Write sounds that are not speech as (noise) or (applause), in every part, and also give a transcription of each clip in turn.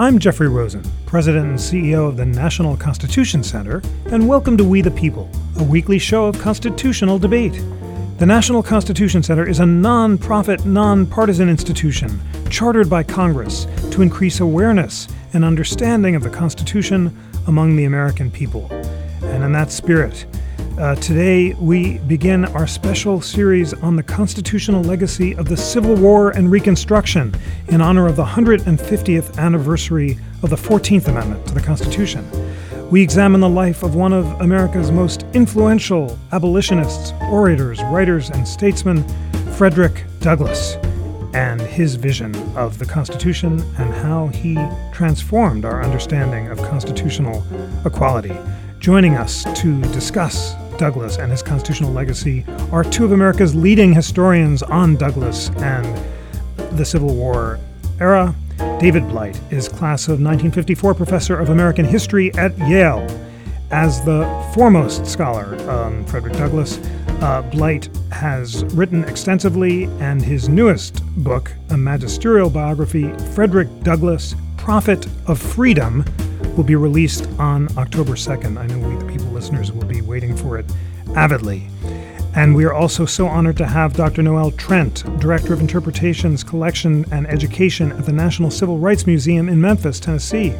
I'm Jeffrey Rosen, President and CEO of the National Constitution Center, and welcome to We the People, a weekly show of constitutional debate. The National Constitution Center is a non-profit, non-partisan institution chartered by Congress to increase awareness and understanding of the Constitution among the American people. And in that spirit, uh, today, we begin our special series on the constitutional legacy of the Civil War and Reconstruction in honor of the 150th anniversary of the 14th Amendment to the Constitution. We examine the life of one of America's most influential abolitionists, orators, writers, and statesmen, Frederick Douglass, and his vision of the Constitution and how he transformed our understanding of constitutional equality. Joining us to discuss Douglass and his constitutional legacy are two of America's leading historians on Douglass and the Civil War era. David Blight is class of 1954 professor of American history at Yale. As the foremost scholar on Frederick Douglass, uh, Blight has written extensively, and his newest book, a magisterial biography, Frederick Douglass, Prophet of Freedom, will be released on October 2nd. I know we, the people listeners, will be waiting for it avidly. And we are also so honored to have Dr. Noelle Trent, Director of Interpretations, Collection, and Education at the National Civil Rights Museum in Memphis, Tennessee.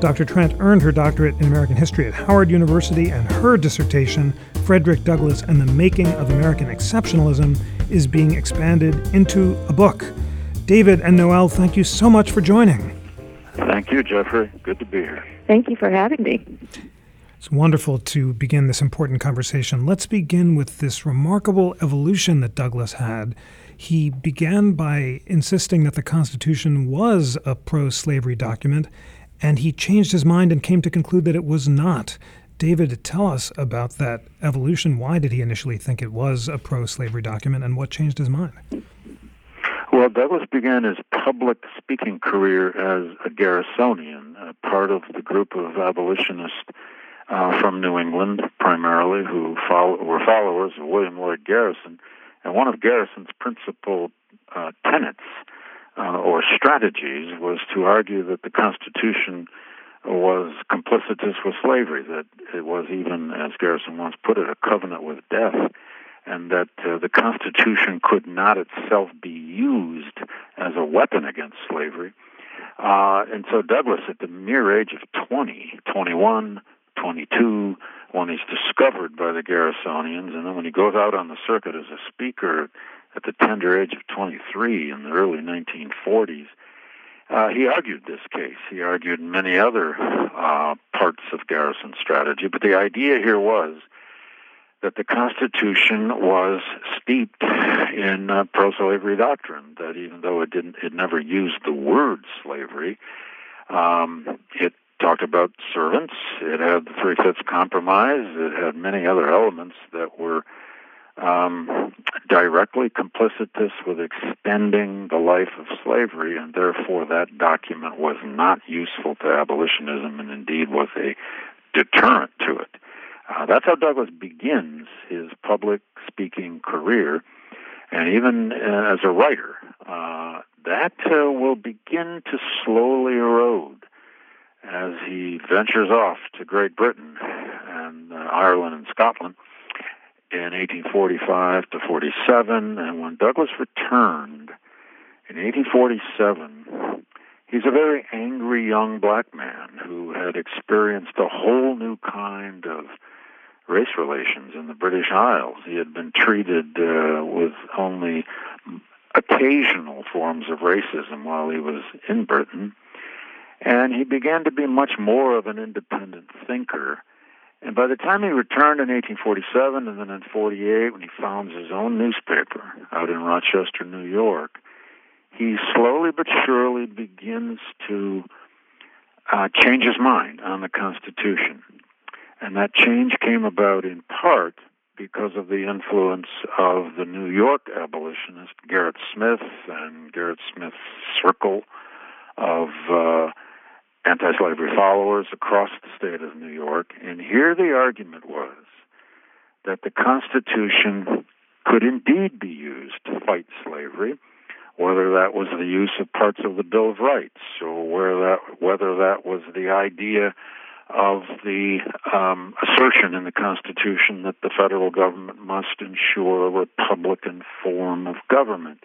Dr. Trent earned her doctorate in American history at Howard University, and her dissertation, Frederick Douglass and the Making of American Exceptionalism, is being expanded into a book. David and Noelle, thank you so much for joining. Thank you, Jeffrey. Good to be here. Thank you for having me. It's wonderful to begin this important conversation. Let's begin with this remarkable evolution that Douglass had. He began by insisting that the Constitution was a pro slavery document, and he changed his mind and came to conclude that it was not. David, tell us about that evolution. Why did he initially think it was a pro slavery document, and what changed his mind? Well, Douglass began his public speaking career as a Garrisonian, a part of the group of abolitionists uh, from New England, primarily, who follow, were followers of William Lloyd Garrison. And one of Garrison's principal uh, tenets uh, or strategies was to argue that the Constitution was complicitous with slavery, that it was even, as Garrison once put it, a covenant with death and that uh, the Constitution could not itself be used as a weapon against slavery. Uh, and so Douglass, at the mere age of 20, 21, 22, when he's discovered by the Garrisonians, and then when he goes out on the circuit as a speaker at the tender age of 23 in the early 1940s, uh, he argued this case. He argued many other uh, parts of Garrison's strategy, but the idea here was that the Constitution was steeped in uh, pro-slavery doctrine. That even though it didn't, it never used the word slavery. Um, it talked about servants. It had the Three Fifths Compromise. It had many other elements that were um, directly complicitous with extending the life of slavery, and therefore that document was not useful to abolitionism, and indeed was a deterrent to it. Uh, that's how Douglass begins his public speaking career, and even uh, as a writer, uh, that uh, will begin to slowly erode as he ventures off to Great Britain and uh, Ireland and Scotland in 1845 to 47. And when Douglass returned in 1847, he's a very angry young black man who had experienced a whole new kind of race relations in the British Isles. He had been treated uh, with only occasional forms of racism while he was in Britain. And he began to be much more of an independent thinker. And by the time he returned in 1847 and then in 48, when he founds his own newspaper out in Rochester, New York, he slowly but surely begins to uh, change his mind on the Constitution. And that change came about in part because of the influence of the New York abolitionist Gerrit Smith and Gerrit Smith's circle of uh, anti slavery followers across the state of New York. And here the argument was that the Constitution could indeed be used to fight slavery, whether that was the use of parts of the Bill of Rights, or where that, whether that was the idea of the um, assertion in the Constitution that the federal government must ensure a Republican form of government.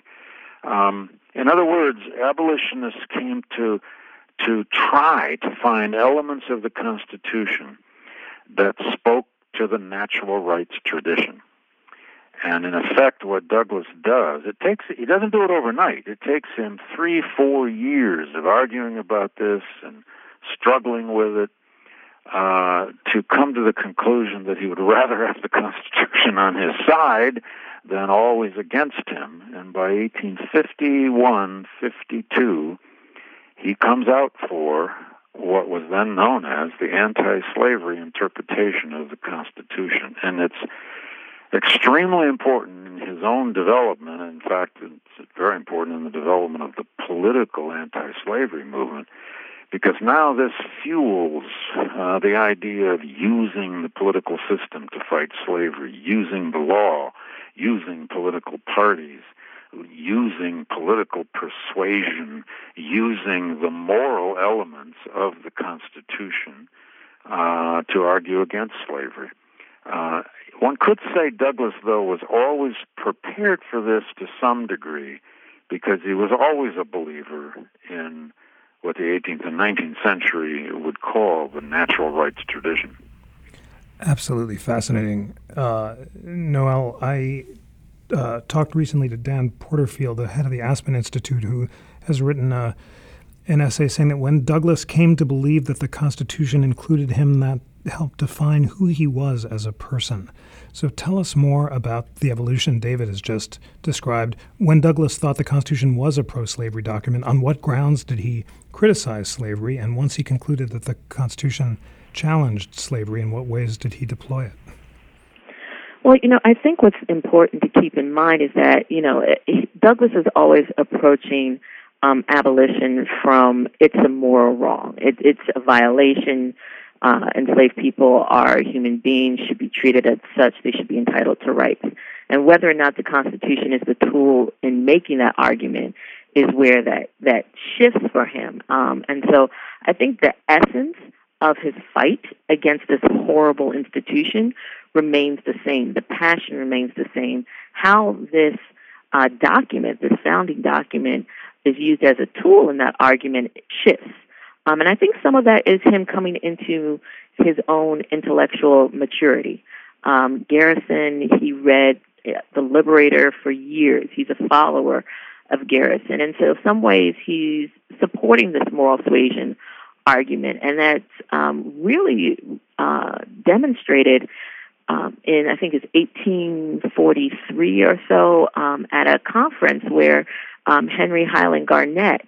Um, in other words, abolitionists came to to try to find elements of the Constitution that spoke to the natural rights tradition. And in effect, what Douglass does, it takes he doesn't do it overnight. It takes him three, four years of arguing about this and struggling with it uh, to come to the conclusion that he would (laughs) rather have the Constitution on his side than always against him. And by 1851 52, he comes out for what was then known as the anti slavery interpretation of the Constitution. And it's extremely important in his own development. In fact, it's very important in the development of the political anti slavery movement because now this fuels uh, the idea of using the political system to fight slavery, using the law, using political parties, using political persuasion, using the moral elements of the Constitution uh, to argue against slavery. Uh, one could say Douglass, though, was always prepared for this to some degree because he was always a believer in what the 18th and 19th century would call the natural rights tradition. Absolutely fascinating. Uh, Noelle, I uh, talked recently to Dan Porterfield, the head of the Aspen Institute, who has written uh, an essay saying that when Douglass came to believe that the Constitution included him, that helped define who he was as a person. So tell us more about the evolution David has just described. When Douglass thought the Constitution was a pro slavery document, on what grounds did he criticize slavery? And once he concluded that the Constitution challenged slavery, in what ways did he deploy it? Well, you know, I think what's important to keep in mind is that, you know, Douglass is always approaching um, abolition from it's a moral wrong. It, it's a violation uh, enslaved people are human beings, should be treated as such. They should be entitled to rights. And whether or not the Constitution is the tool in making that argument is where that, that shifts for him. Um, and so I think the essence of his fight against this horrible institution remains the same. The passion remains the same. How this uh, document, this founding document, is used as a tool in that argument shifts. Um, and I think some of that is him coming into his own intellectual maturity. Um, Garrison, he read uh, The Liberator for years. He's a follower of Garrison. And so, in some ways, he's supporting this moral suasion argument. And that's um, really uh, demonstrated um, in, I think it's 1843 or so, um, at a conference where um, Henry Highland Garnet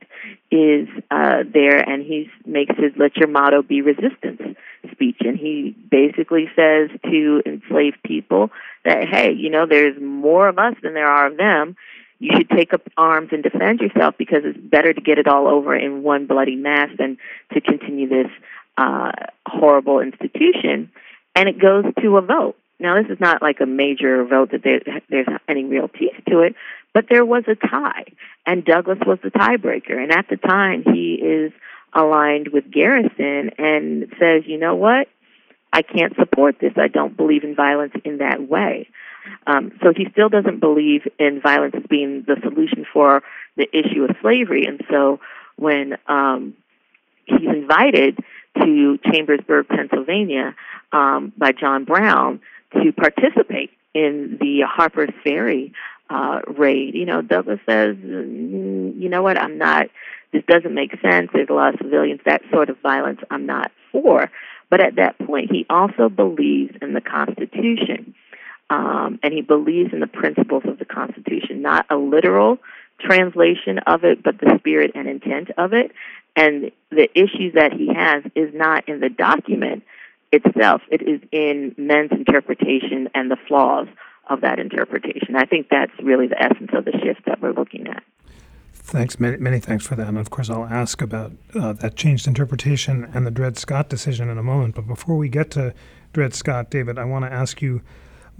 is uh, there, and he makes his "Let Your Motto Be Resistance" speech, and he basically says to enslaved people that, hey, you know, there's more of us than there are of them. You should take up arms and defend yourself because it's better to get it all over in one bloody mass than to continue this uh, horrible institution. And it goes to a vote. Now, this is not like a major vote that there, there's any real peace to it, but there was a tie, and Douglass was the tiebreaker. And at the time, he is aligned with Garrison and says, you know what? I can't support this. I don't believe in violence in that way. Um, so he still doesn't believe in violence as being the solution for the issue of slavery. And so when um, he's invited to Chambersburg, Pennsylvania, um, by John Brown to participate in the Harper's Ferry uh, raid. You know, Douglass says, mm, you know what, I'm not, this doesn't make sense. There's a lot of civilians, that sort of violence I'm not for. But at that point, he also believes in the Constitution. Um, and he believes in the principles of the Constitution, not a literal translation of it, but the spirit and intent of it. And the issue that he has is not in the document, itself. It is in men's interpretation and the flaws of that interpretation. I think that's really the essence of the shift that we're looking at. Thanks, many, many thanks for that. And of course, I'll ask about uh, that changed interpretation and the Dred Scott decision in a moment. But before we get to Dred Scott, David, I want to ask you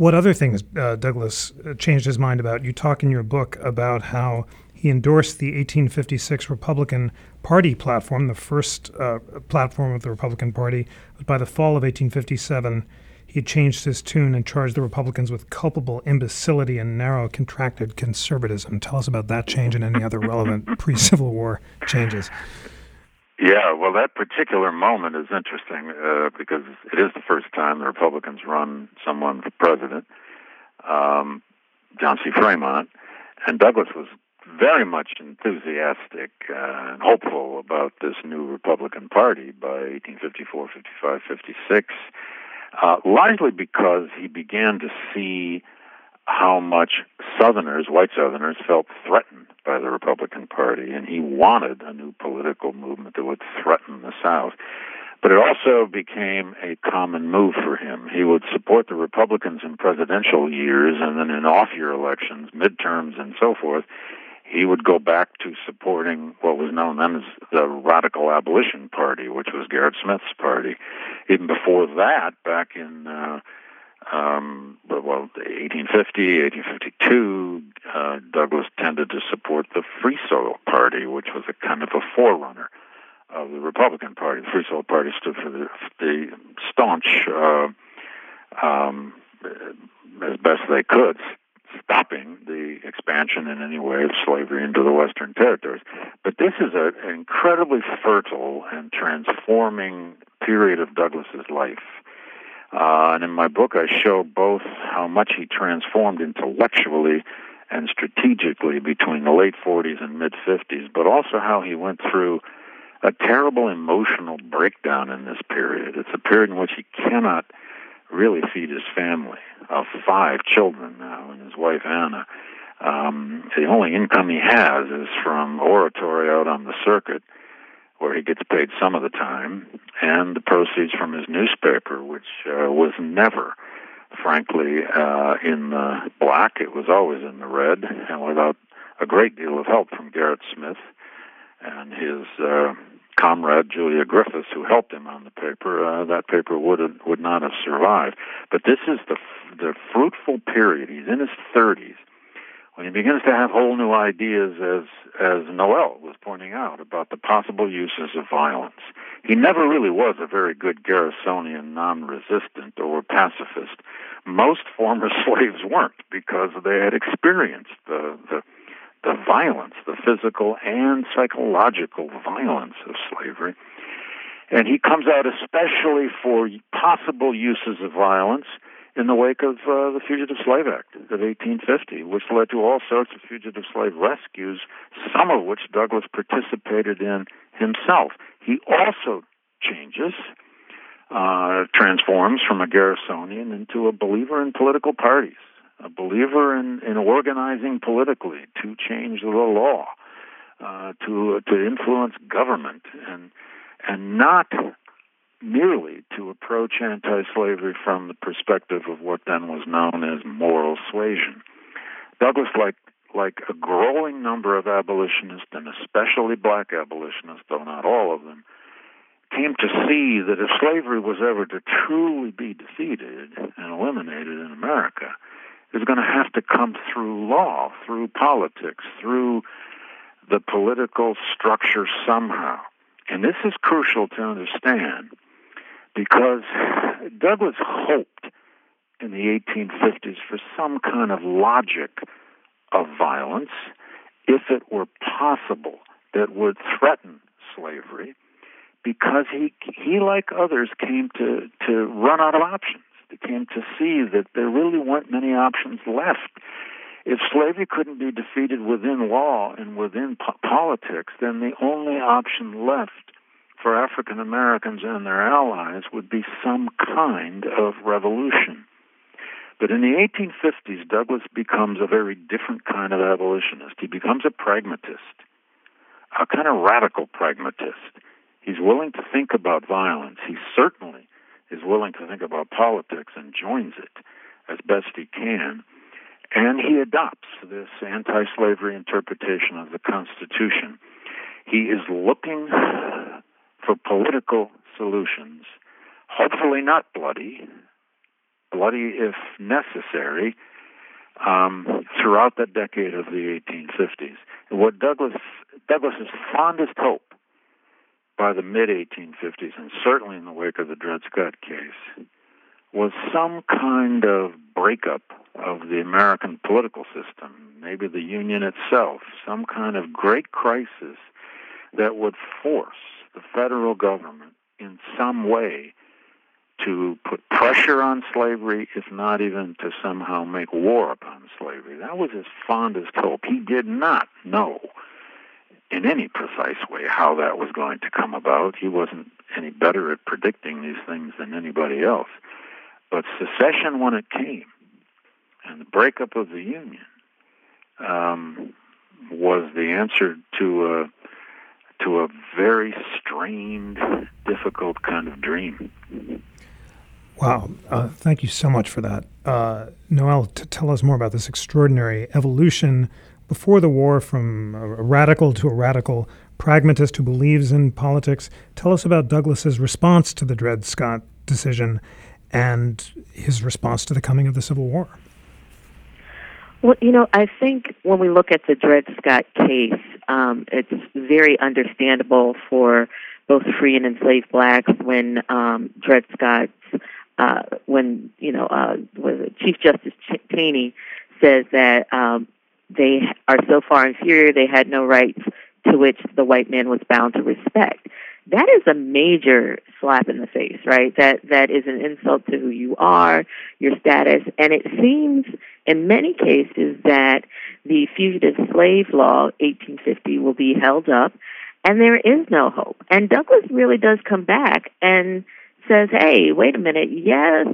what other things uh, Douglass uh, changed his mind about. You talk in your book about how He endorsed the 1856 Republican Party platform, the first uh, platform of the Republican Party. But by the fall of 1857, he had changed his tune and charged the Republicans with culpable imbecility and narrow, contracted conservatism. Tell us about that change and any other relevant (laughs) pre Civil War changes. Yeah, well, that particular moment is interesting uh, because it is the first time the Republicans run someone for president, um, John C. Fremont, and Douglass was very much enthusiastic uh, and hopeful about this new Republican Party by 1854, 55, 56, uh, largely because he began to see how much Southerners, white Southerners, felt threatened by the Republican Party, and he wanted a new political movement that would threaten the South. But it also became a common move for him. He would support the Republicans in presidential years, and then in off year elections, midterms, and so forth, he would go back to supporting what was known then as the Radical Abolition Party, which was Gerrit Smith's party. Even before that, back in uh, um, well, 1850, 1852, uh, Douglass tended to support the Free Soil Party, which was a kind of a forerunner of the Republican Party. The Free Soil Party stood for the, the staunch, uh, um, as best they could, stopping the expansion in any way of slavery into the Western territories. But this is an incredibly fertile and transforming period of Douglass's life uh, and in my book, I show both how much he transformed intellectually and strategically between the late 40s and mid 50s, but also how he went through a terrible emotional breakdown in this period. It's a period in which he cannot really feed his family of five children now and his wife Anna. Um, the only income he has is from oratory out on the circuit where he gets paid some of the time, and the proceeds from his newspaper, which uh, was never, frankly, uh, in the black. It was always in the red, and without a great deal of help from Gerrit Smith and his uh, comrade Julia Griffiths, who helped him on the paper. Uh, that paper would have, would not have survived. But this is the the fruitful period. He's in his thirties when he begins to have whole new ideas, as as Noelle was pointing out about the possible uses of violence. He never really was a very good Garrisonian non-resistant or pacifist. Most former (laughs) slaves weren't because they had experienced the the the violence, the physical and psychological violence of slavery. And he comes out especially for possible uses of violence in the wake of uh, the Fugitive Slave Act of 1850, which led to all sorts of fugitive slave rescues, some of which Douglass participated in himself. He also changes, uh, transforms from a Garrisonian into a believer in political parties, a believer in, in organizing politically to change the law, uh, to to influence government, and and not merely to approach anti slavery from the perspective of what then was known as moral suasion. Douglass, like, like a growing number of abolitionists, and especially black abolitionists, though not all of them, came to see that if slavery was ever to truly be defeated and eliminated in America, it was going to have to come through law, through politics, through the political structure somehow. And this is crucial to understand because Douglass hoped in the 1850s for some kind of logic of violence, if it were possible, that would threaten slavery, because he, he like others, came to, to run out of options. He came to see that there really weren't many options left. If slavery couldn't be defeated within law and within po- politics, then the only option left for African Americans and their allies would be some kind of revolution. But in the 1850s, Douglass becomes a very different kind of abolitionist. He becomes a pragmatist, a kind of radical pragmatist. He's willing to think about violence. He certainly is willing to think about politics and joins it as best he can. And he adopts this anti slavery interpretation of the Constitution. He is looking for political solutions, hopefully not bloody, bloody if necessary, um, throughout the decade of the 1850s. And what Douglass Douglass's fondest hope by the mid 1850s, and certainly in the wake of the Dred Scott case, was some kind of breakup of the American political system, maybe the Union itself, some kind of great crisis that would force the federal government in some way to put pressure on slavery, if not even to somehow make war upon slavery. That was his fondest hope. He did not know in any precise way how that was going to come about. He wasn't any better at predicting these things than anybody else. But secession, when it came, and the breakup of the Union, um, was the answer to a to a very strained, difficult kind of dream. Wow. Uh, thank you so much for that. Uh, Noelle, to tell us more about this extraordinary evolution before the war from a radical to a radical pragmatist who believes in politics. Tell us about Douglass's response to the Dred Scott decision and his response to the coming of the Civil War. Well, you know, I think when we look at the Dred Scott case, um, it's very understandable for both free and enslaved blacks when um, Dred Scott's uh, when you know uh, Chief Justice Taney says that um, they are so far inferior they had no rights to which the white man was bound to respect. That is a major slap in the face, right? That that is an insult to who you are, your status, and it seems in many cases that the fugitive slave law 1850 will be held up and there is no hope. And Douglass really does come back and says, hey, wait a minute, yes,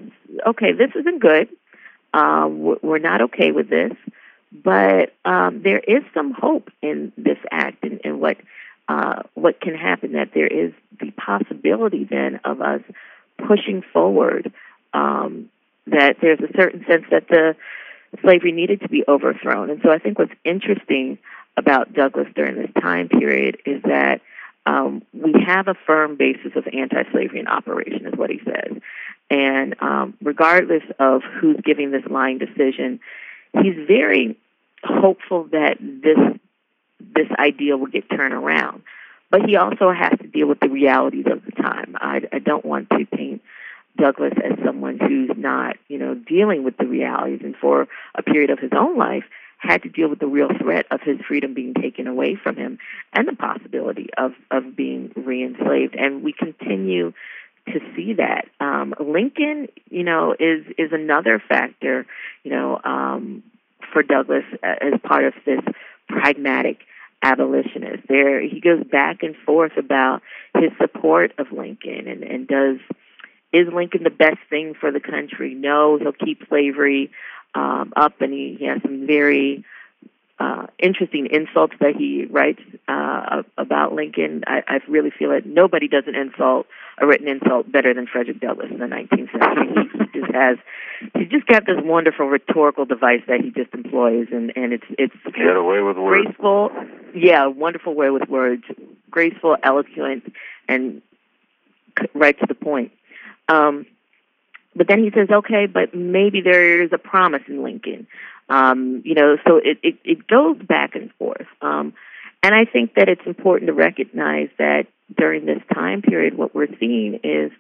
okay, this isn't good. Uh, we're not okay with this, but um, there is some hope in this act and, and what uh, what can happen. That there is the possibility then of us pushing forward. Um, that there's a certain sense that the slavery needed to be overthrown, and so I think what's interesting about Douglass during this time period is that um, we have a firm basis of anti-slavery in operation, is what he says. And um, regardless of who's giving this lying decision, he's very hopeful that this this idea will get turned around. But he also has to deal with the realities of the time. I, I don't want to paint Douglass as someone who's not, you know, dealing with the realities. And for a period of his own life, had to deal with the real threat of his freedom being taken away from him and the possibility of, of being re-enslaved. And we continue to see that. Um, Lincoln, you know, is is another factor, you know, um, for Douglass as part of this pragmatic abolitionist. There, he goes back and forth about his support of Lincoln and, and does is Lincoln the best thing for the country? No, he'll keep slavery um, up, and he, he has some very uh, interesting insults that he writes uh, about Lincoln. I, I really feel that nobody does an insult, a written insult, better than Frederick Douglass in the 19th century. (laughs) he just has, he's just got this wonderful rhetorical device that he just employs, and and it's it's get away with words. graceful, yeah, wonderful way with words, graceful, eloquent, and right to the point. Um, but then he says, okay, but maybe there is a promise in Lincoln. Um, you know, so it, it, it goes back and forth. Um, and I think that it's important to recognize that during this time period, what we're seeing is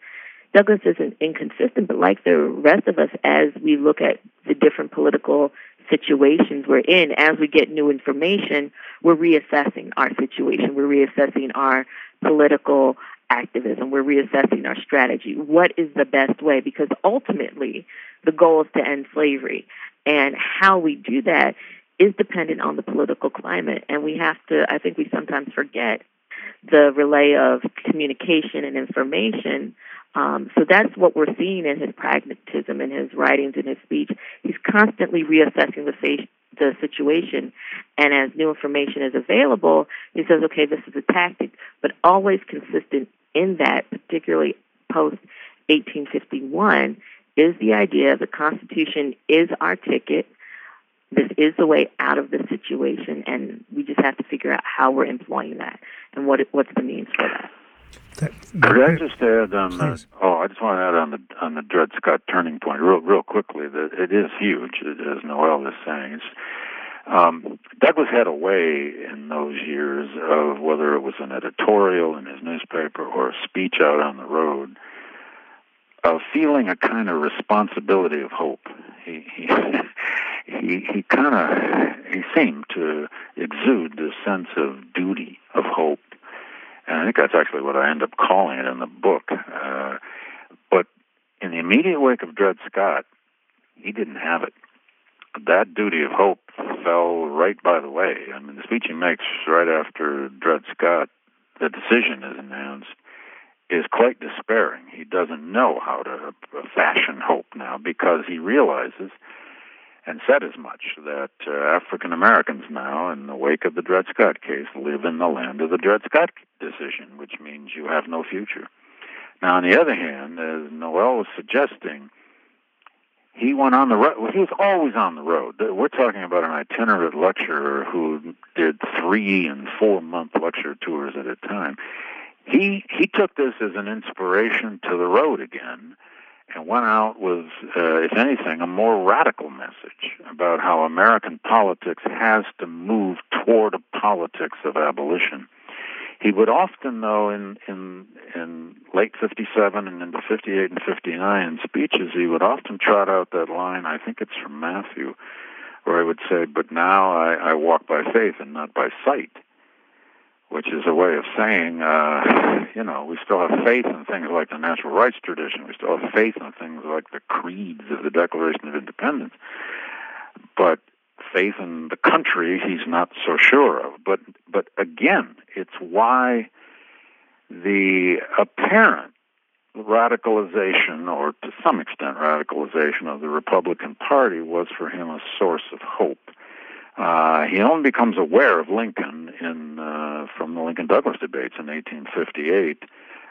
Douglass isn't inconsistent, but like the rest of us, as we look at the different political situations we're in, as we get new information, we're reassessing our situation. We're reassessing our political activism. We're reassessing our strategy. What is the best way? Because ultimately, the goal is to end slavery. And how we do that is dependent on the political climate. And we have to, I think we sometimes forget the relay of communication and information. Um, so that's what we're seeing in his pragmatism, in his writings, in his speech. He's constantly reassessing the, the situation, and as new information is available, he says, "Okay, this is a tactic," but always consistent in that, particularly post 1851, is the idea the Constitution is our ticket. This is the way out of the situation, and we just have to figure out how we're employing that and what what's the means for that. that, that Could I just add um, uh, on the, oh, I just want to add on the on the Dred Scott turning point real real quickly that it is huge, as Noelle is saying. It's, Um, Douglass had a way in those years of whether it was an editorial in his newspaper or a speech out on the road of feeling a kind of responsibility of hope. He he (laughs) he, he kind of he seemed to exude this sense of duty of hope, and I think that's actually what I end up calling it in the book. Uh, but in the immediate wake of Dred Scott, he didn't have it. That duty of hope fell right by the way. I mean, the speech he makes right after Dred Scott, the decision is announced, is quite despairing. He doesn't know how to fashion hope now because he realizes, and said as much, that uh, African Americans now, in the wake of the Dred Scott case, live in the land of the Dred Scott decision, which means you have no future. Now, on the other hand, as Noelle was suggesting, he went on the road. He was always on the road. We're talking about an itinerant lecturer who did three and four month lecture tours at a time. He he took this as an inspiration to the road again, and went out with, uh, if anything, a more radical message about how American politics has to move toward a politics of abolition. He would often, though, in in in late '57 and into '58 and '59 in speeches, he would often trot out that line. I think it's from Matthew, where he would say, "But now I, I walk by faith and not by sight." Which is a way of saying, uh, you know, we still have faith in things like the natural rights tradition. We still have faith in things like the creeds of the Declaration of Independence. But faith in the country he's not so sure of. But but again, it's why the apparent radicalization, or to some extent radicalization, of the Republican Party was for him a source of hope. Uh, he only becomes aware of Lincoln in uh, from the Lincoln Douglas debates in 1858,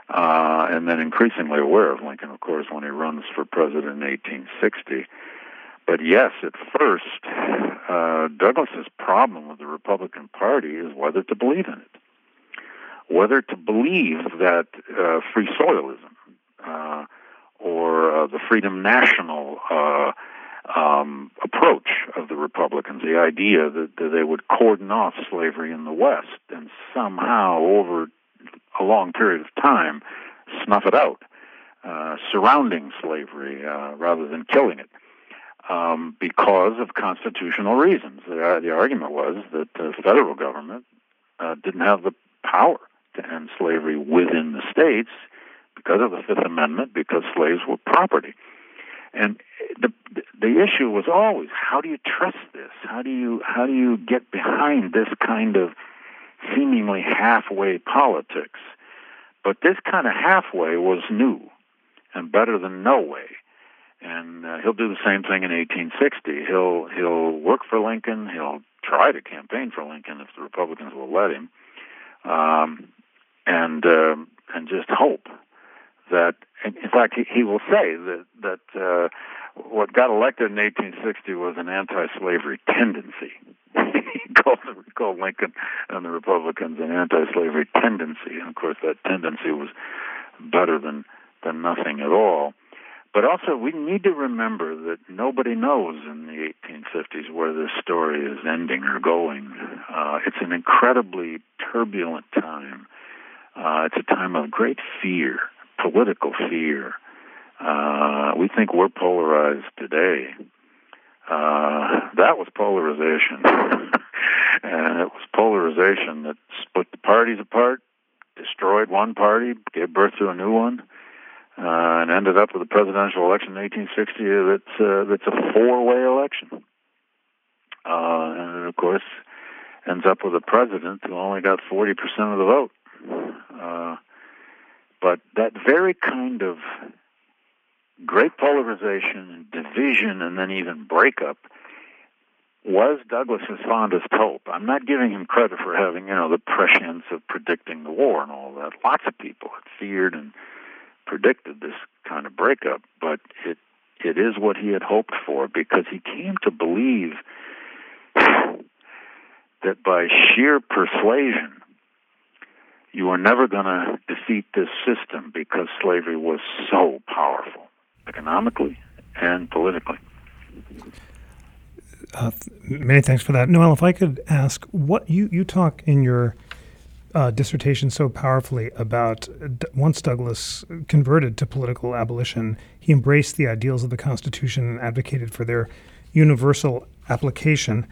uh, and then increasingly aware of Lincoln, of course, when he runs for president in 1860. But yes, at first, uh, Douglass's problem with the Republican Party is whether to believe in it, whether to believe that uh, free soilism uh, or uh, the Freedom National uh, um, approach of the Republicans, the idea that, that they would cordon off slavery in the West and somehow, over a long period of time, snuff it out, uh, surrounding slavery uh, rather than killing it um, because of constitutional reasons. The, the argument was that the federal government uh, didn't have the power to end slavery within the states because of the Fifth Amendment, because slaves were property. And the the issue was always how do you trust this? How do you how do you get behind this kind of seemingly halfway politics? But this kind of halfway was new and better than no way and uh, he'll do the same thing in 1860. He'll he'll work for Lincoln. He'll try to campaign for Lincoln if the Republicans will let him, um, and uh, and just hope that. In fact, he, he will say that that uh, what got elected in 1860 was an anti-slavery tendency. (laughs) he called, called Lincoln and the Republicans an anti-slavery tendency, and of course that tendency was better than than nothing at all. But also, we need to remember that nobody knows in the 1850s where this story is ending or going. Uh, it's an incredibly turbulent time. Uh, it's a time of great fear, political fear. Uh, we think we're polarized today. Uh, that was polarization. (laughs) and it was polarization that split the parties apart, destroyed one party, gave birth to a new one uh, and ended up with a presidential election in 1860 that's uh, that's a four-way election, uh, and of course ends up with a president who only got 40% of the vote. Uh, but that very kind of great polarization and division, and then even breakup, was Douglass's fondest hope. I'm not giving him credit for having, you know, the prescience of predicting the war and all that. Lots of people had feared and predicted this kind of breakup, but it it is what he had hoped for because he came to believe that by sheer persuasion you were never going to defeat this system because slavery was so powerful economically and politically. Uh, many thanks for that. Noelle, if I could ask, what you, you talk in your uh, dissertation so powerfully about once Douglass converted to political abolition, he embraced the ideals of the Constitution and advocated for their universal application.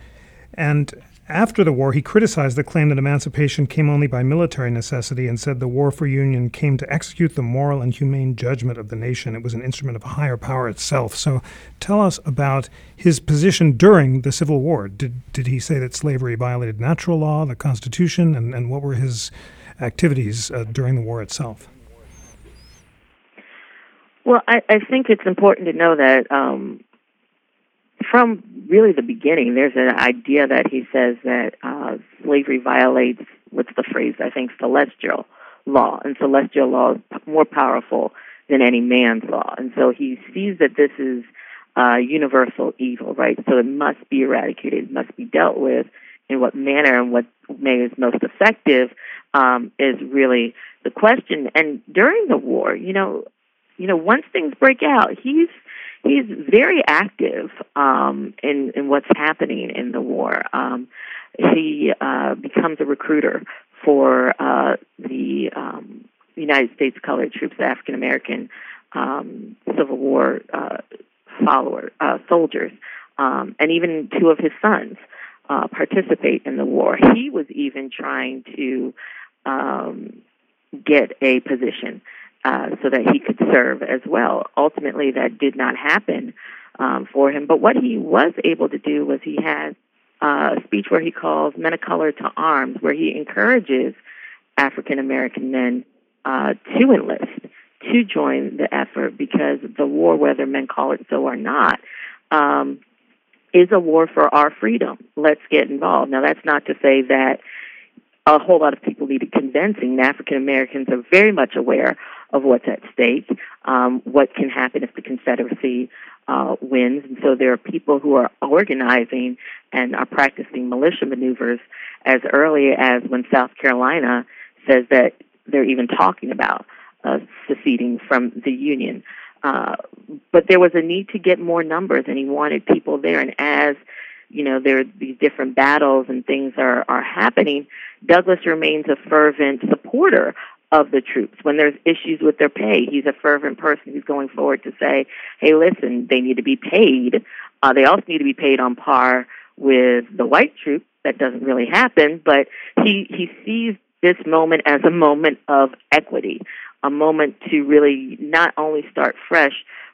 And after the war, he criticized the claim that emancipation came only by military necessity and said the war for union came to execute the moral and humane judgment of the nation. It was an instrument of a higher power itself. So tell us about his position during the Civil War. Did, did he say that slavery violated natural law, the Constitution, and, and what were his activities uh, during the war itself? Well, I, I think it's important to know that um, from really the beginning, there's an idea that he says that uh, slavery violates what's the phrase? I think celestial law, and celestial law is more powerful than any man's law, and so he sees that this is uh, universal evil, right? So it must be eradicated, must be dealt with in what manner and what may is most effective um, is really the question. And during the war, you know, you know, once things break out, he's he's very active um, in in what's happening in the war. Um, he uh, becomes a recruiter for uh, the um, United States colored troops, African American um, Civil War uh, follower uh, soldiers, um, and even two of his sons uh, participate in the war. He was even trying to um, get a position uh, so that he could serve as well. Ultimately, that did not happen um, for him. But what he was able to do was he had uh, a speech where he calls men of color to arms, where he encourages African American men uh, to enlist, to join the effort, because the war, whether men call it so or not, um, is a war for our freedom. Let's get involved. Now, that's not to say that a whole lot of people needed convincing. African Americans are very much aware of what's at stake, um, what can happen if the Confederacy uh, wins. And so there are people who are organizing and are practicing militia maneuvers as early as when South Carolina says that they're even talking about uh, seceding from the Union. Uh, but there was a need to get more numbers, and he wanted people there. And as you know, there are these different battles and things are, are happening, Douglass remains a fervent supporter of the troops. When there's issues with their pay, he's a fervent person who's going forward to say, hey, listen, they need to be paid. Uh, they also need to be paid on par with the white troops. That doesn't really happen, but he, he sees this moment as a moment of equity, a moment to really not only start fresh,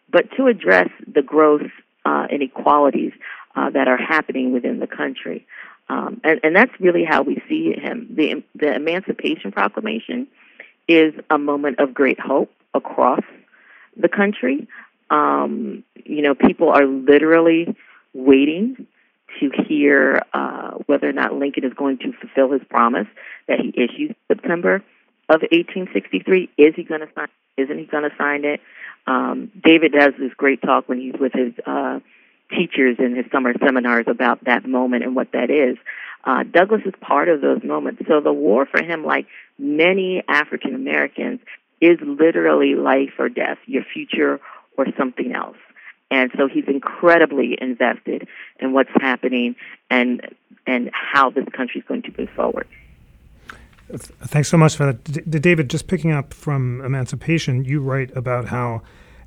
but to address the growth uh, inequalities uh, that are happening within the country. Um, and, and that's really how we see him. The, the Emancipation Proclamation is a moment of great hope across the country. Um, you know, people are literally waiting to hear uh, whether or not Lincoln is going to fulfill his promise that he issued September of 1863. Is he going to sign? Isn't he going to sign it? Um, David does this great talk when he's with his uh, teachers in his summer seminars about that moment and what that is. Uh, Douglass is part of those moments. So the war for him, like many African Americans, is literally life or death, your future or something else. And so he's incredibly invested in what's happening and and how this country is going to move forward. Thanks so much for that. D- David, just picking up from Emancipation, you write about how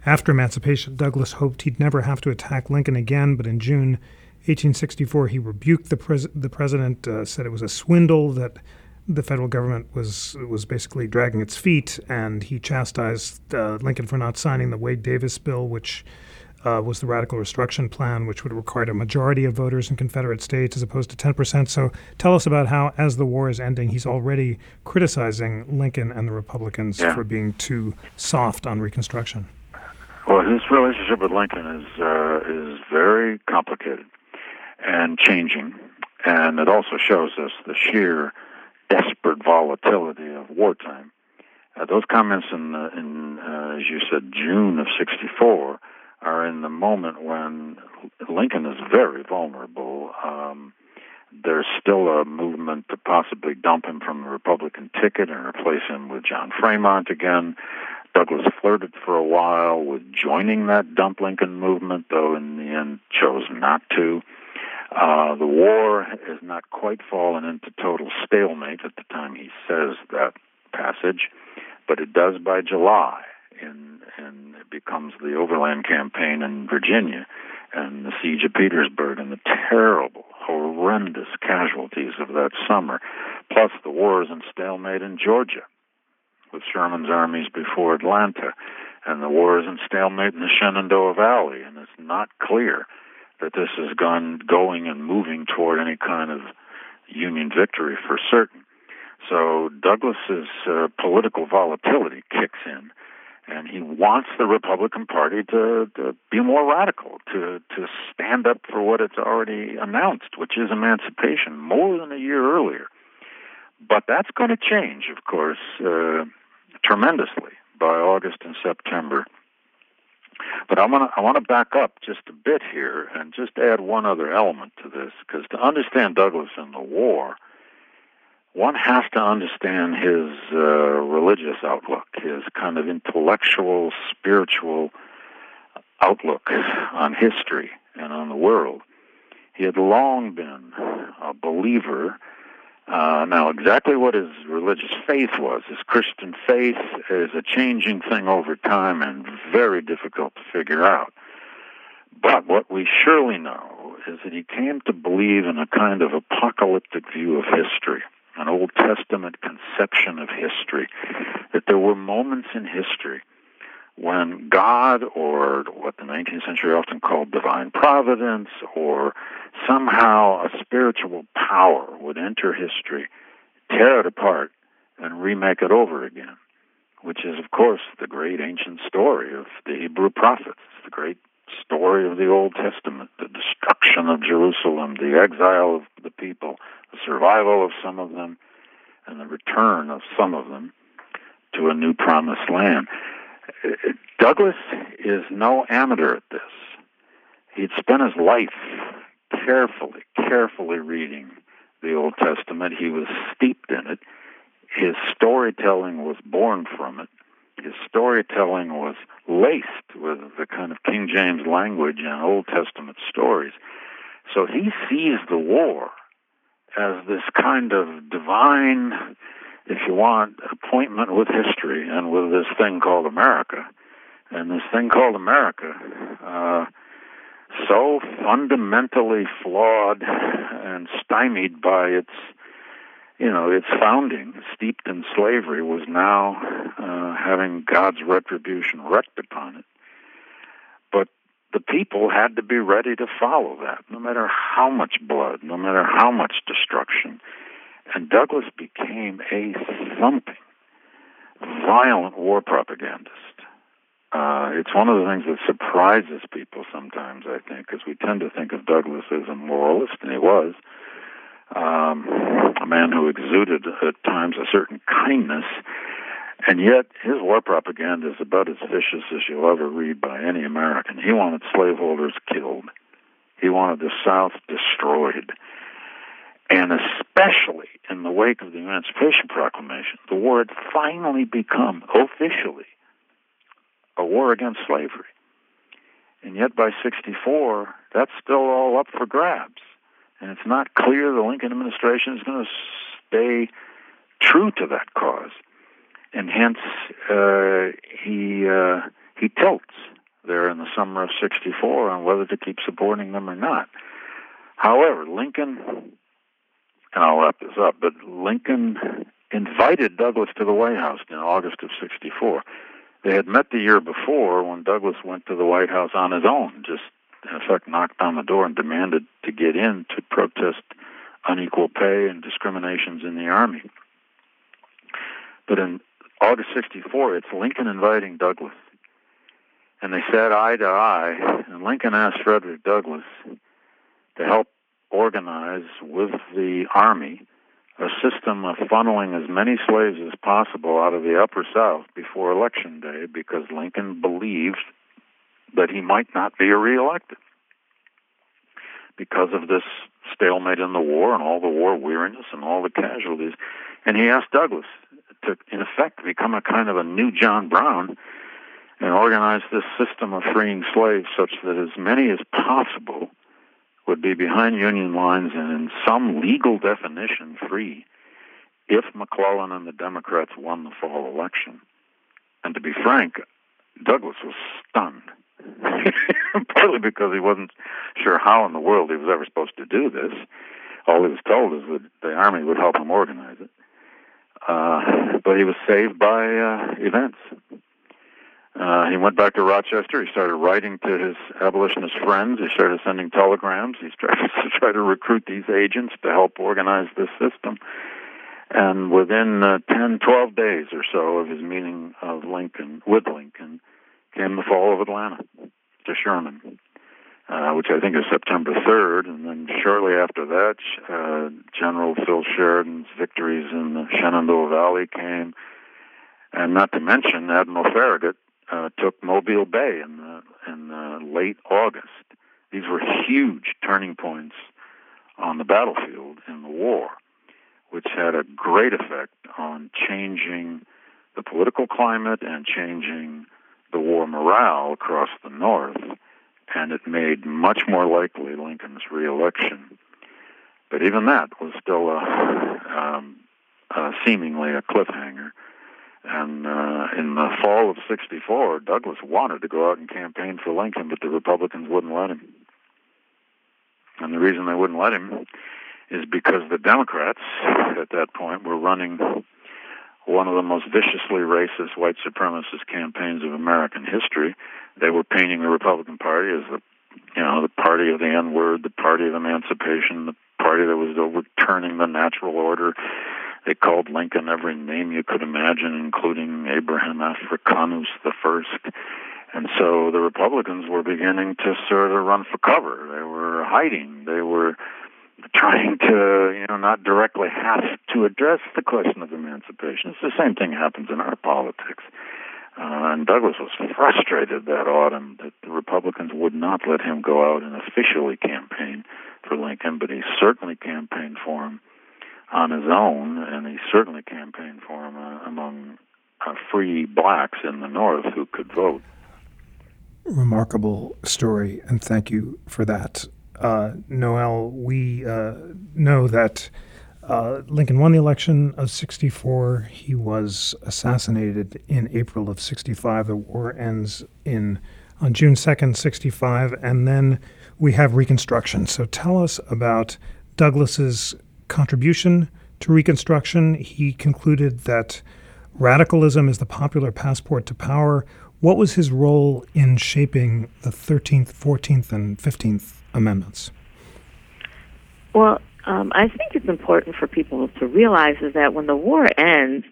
after emancipation, Douglass hoped he'd never have to attack Lincoln again, but in June 1864, he rebuked the, pres- the president, uh, said it was a swindle that the federal government was was basically dragging its feet, and he chastised uh, Lincoln for not signing the Wade Davis bill, which uh, was the radical restriction plan, which would require a majority of voters in Confederate states as opposed to 10%. So tell us about how, as the war is ending, he's already criticizing Lincoln and the Republicans yeah. for being too soft on Reconstruction. Well, his relationship with Lincoln is uh, is very complicated and changing, and it also shows us the sheer desperate volatility of wartime. Uh, those comments in, uh, in uh, as you said, June of '64 are in the moment when Lincoln is very vulnerable. Um, there's still a movement to possibly dump him from the Republican ticket and replace him with John Fremont again. Douglass flirted for a while with joining that dump Lincoln movement, though in the end chose not to. Uh, the war has not quite fallen into total stalemate at the time he says that passage, but it does by July, in, and it becomes the Overland Campaign in Virginia and the siege of Petersburg and the terrible, horrendous casualties of that summer, plus the wars and stalemate in Georgia with Sherman's armies before Atlanta, and the war is in stalemate in the Shenandoah Valley, and it's not clear that this is gone going and moving toward any kind of Union victory for certain. So Douglass's uh, political volatility kicks in, and he wants the Republican Party to, to be more radical, to to stand up for what it's already announced, which is emancipation, more than a year earlier. But that's going to change, of course, uh, tremendously by August and September. But I want to I want to back up just a bit here and just add one other element to this, because to understand Douglass and the war one has to understand his uh, religious outlook, his kind of intellectual, spiritual outlook on history and on the world. He had long been a believer. Uh, now, exactly what his religious faith was, his Christian faith, is a changing thing over time and very difficult to figure out. But what we surely know is that he came to believe in a kind of apocalyptic view of history an Old Testament conception of history, that there were moments in history when God, or what the 19th century often called divine providence, or somehow a spiritual power would enter history, tear it apart, and remake it over again, which is, of course, the great ancient story of the Hebrew prophets, the great story of the Old Testament, the destruction of Jerusalem, the exile of the people, the survival of some of them, and the return of some of them to a new promised land. Douglass is no amateur at this. He'd spent his life carefully, carefully reading the Old Testament. He was steeped in it. His storytelling was born from it his storytelling was laced with the kind of King James language and Old Testament stories. So he sees the war as this kind of divine, if you want, appointment with history and with this thing called America. And this thing called America, uh, so fundamentally flawed and stymied by its you know, its founding, steeped in slavery, was now uh, having God's retribution wreaked upon it. But the people had to be ready to follow that, no matter how much blood, no matter how much destruction. And Douglass became a thumping, violent war propagandist. Uh, it's one of the things that surprises people sometimes, I think, because we tend to think of Douglass as a moralist, and he was um, a man who exuded at times a certain kindness, and yet his war propaganda is about as vicious as you'll ever read by any American. He wanted slaveholders killed. He wanted the South destroyed. And especially in the wake of the Emancipation Proclamation, the war had finally become officially a war against slavery. And yet by 64, that's still all up for grabs and it's not clear the Lincoln administration is going to stay true to that cause, and hence uh, he uh, he tilts there in the summer of '64 on whether to keep supporting them or not. However, Lincoln, and I'll wrap this up, but Lincoln invited Douglass to the White House in August of '64. They had met the year before when Douglass went to the White House on his own, just in effect knocked on the door and demanded to get in to protest unequal pay and discriminations in the Army. But in August 64, it's Lincoln inviting Douglass. And they sat eye to eye, and Lincoln asked Frederick Douglass to help organize with the Army a system of funneling as many slaves as possible out of the Upper South before Election Day because Lincoln believed that he might not be reelected because of this stalemate in the war and all the war weariness and all the casualties. And he asked Douglass to, in effect, become a kind of a new John Brown and organize this system of freeing slaves such that as many as possible would be behind Union lines and in some legal definition free if McClellan and the Democrats won the fall election. And to be frank, Douglass was stunned. (laughs) Partly because he wasn't sure how in the world he was ever supposed to do this. All he was told is that the army would help him organize it. Uh, but he was saved by uh, events. Uh, he went back to Rochester. He started writing to his abolitionist friends. He started sending telegrams. He started (laughs) to try to recruit these agents to help organize this system. And within uh, 10, 12 days or so of his meeting of Lincoln with Lincoln, came the fall of Atlanta to Sherman, uh, which I think is September 3rd. And then shortly after that, uh, General Phil Sheridan's victories in the Shenandoah Valley came. And not to mention, Admiral Farragut uh, took Mobile Bay in, the, in the late August. These were huge turning points on the battlefield in the war, which had a great effect on changing the political climate and changing the war morale across the North, and it made much more likely Lincoln's reelection. But even that was still a, um, uh, seemingly a cliffhanger. And uh, in the fall of '64, Douglass wanted to go out and campaign for Lincoln, but the Republicans wouldn't let him. And the reason they wouldn't let him is because the Democrats at that point were running one of the most viciously racist white supremacist campaigns of American history. They were painting the Republican Party as the you know, the party of the N word, the party of emancipation, the party that was overturning the natural order, they called Lincoln every name you could imagine, including Abraham Africanus the first. And so the Republicans were beginning to sort of run for cover. They were hiding. They were trying to, you know, not directly have to address the question of emancipation. It's the same thing happens in our politics. Uh, and Douglass was frustrated that autumn that the Republicans would not let him go out and officially campaign for Lincoln, but he certainly campaigned for him on his own, and he certainly campaigned for him uh, among uh, free blacks in the North who could vote. Remarkable story, and thank you for that. Uh, Noelle, we uh, know that uh, Lincoln won the election of 64. He was assassinated in April of 65. The war ends in on June 2nd, 65, and then we have Reconstruction. So tell us about Douglass's contribution to Reconstruction. He concluded that radicalism is the popular passport to power. What was his role in shaping the 13th, 14th, and 15th Amendments? Well, um, I think it's important for people to realize is that when the war ends,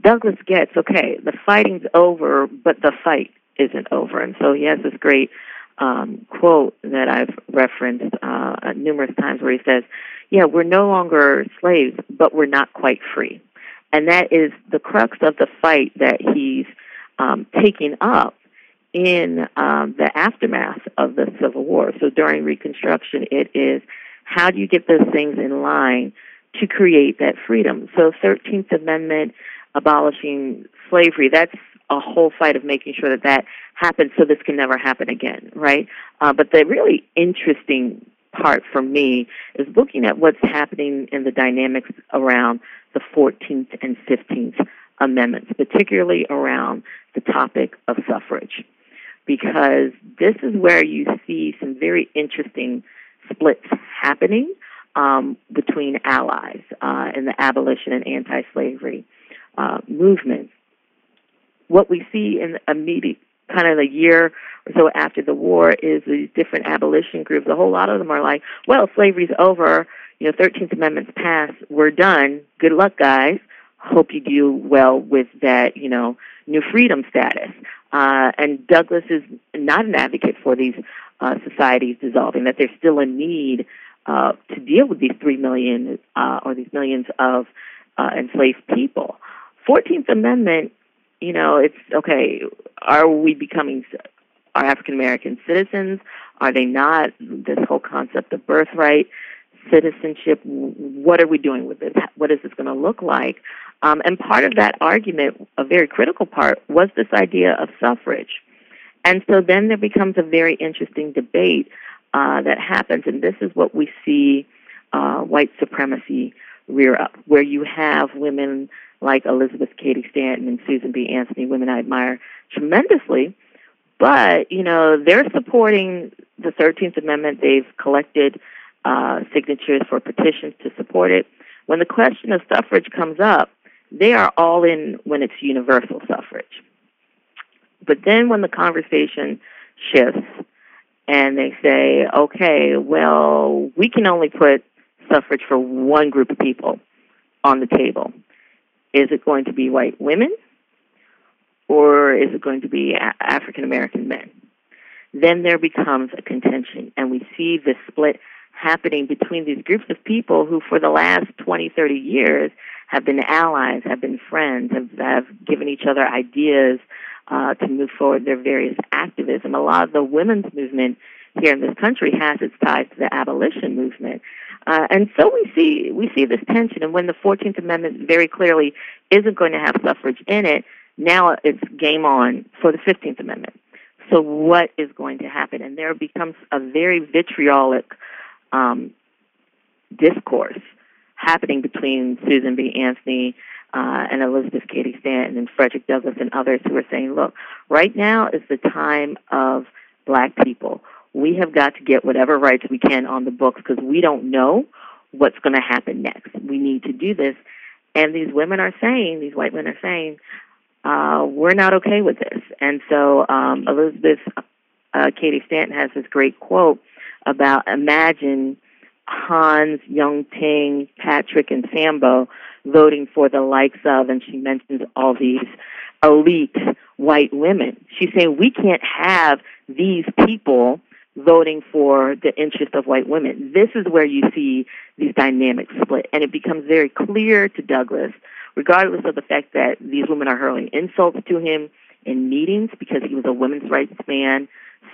Douglass gets okay, the fighting's over, but the fight isn't over. And so he has this great um, quote that I've referenced uh, numerous times where he says, yeah, we're no longer slaves, but we're not quite free. And that is the crux of the fight that he's um, taking up in um, the aftermath of the Civil War. So during Reconstruction, it is how do you get those things in line to create that freedom? So 13th Amendment, abolishing slavery, that's a whole fight of making sure that that happens so this can never happen again, right? Uh, but the really interesting part for me is looking at what's happening in the dynamics around the 14th and 15th Amendments, particularly around the topic of suffrage, because this is where you see some very interesting splits happening um, between allies uh, in the abolition and anti-slavery uh, movements. What we see in immediate kind of a year or so after the war is these different abolition groups. A whole lot of them are like, well, slavery's over. You know, 13th Amendment's passed. We're done. Good luck, guys. Hope you do well with that, you know, new freedom status. Uh, and Douglass is not an advocate for these uh, societies dissolving, that there's still a need uh, to deal with these three million uh, or these millions of uh, enslaved people. 14th Amendment you know, it's okay. Are we becoming are African American citizens? Are they not? This whole concept of birthright, citizenship. What are we doing with this? What is this going to look like? Um, and part of that argument, a very critical part, was this idea of suffrage. And so then there becomes a very interesting debate uh, that happens, and this is what we see uh, white supremacy rear up, where you have women like Elizabeth Cady Stanton and Susan B. Anthony, women I admire tremendously, but you know they're supporting the 13th Amendment. They've collected uh, signatures for petitions to support it. When the question of suffrage comes up, they are all in when it's universal suffrage. But then when the conversation shifts and they say, okay, well, we can only put suffrage for one group of people on the table. Is it going to be white women or is it going to be African American men? Then there becomes a contention, and we see this split happening between these groups of people who, for the last 20, 30 years, have been allies, have been friends, have, have given each other ideas uh, to move forward their various activism. A lot of the women's movement here in this country has its ties to the abolition movement. Uh, and so we see we see this tension, and when the Fourteenth Amendment very clearly isn't going to have suffrage in it, now it's game on for the Fifteenth Amendment. So what is going to happen? And there becomes a very vitriolic um, discourse happening between Susan B. Anthony uh, and Elizabeth Cady Stanton and Frederick Douglass and others who are saying, look, right now is the time of black people. We have got to get whatever rights we can on the books because we don't know what's going to happen next. We need to do this. And these women are saying, these white women are saying, uh, we're not okay with this. And so um, Elizabeth uh, Cady Stanton has this great quote about imagine Hans, Young Ting, Patrick, and Sambo voting for the likes of, and she mentions all these elite white women. She's saying we can't have these people voting for the interest of white women. This is where you see these dynamics split. And it becomes very clear to Douglass, regardless of the fact that these women are hurling insults to him in meetings because he was a women's rights man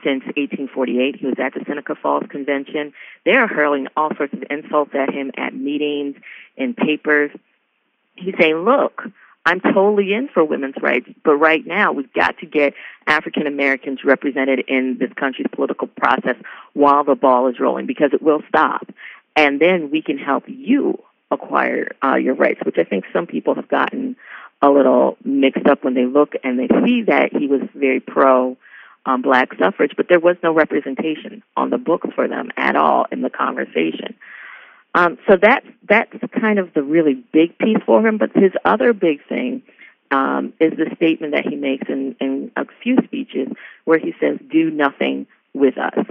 since 1848. He was at the Seneca Falls Convention. They are hurling all sorts of insults at him at meetings, in papers. He's saying, look, I'm totally in for women's rights, but right now we've got to get African Americans represented in this country's political process while the ball is rolling because it will stop. And then we can help you acquire uh, your rights, which I think some people have gotten a little mixed up when they look and they see that he was very pro um, black suffrage, but there was no representation on the books for them at all in the conversation. Um, so that's that's kind of the really big piece for him. But his other big thing um, is the statement that he makes in, in a few speeches where he says, "Do nothing with us."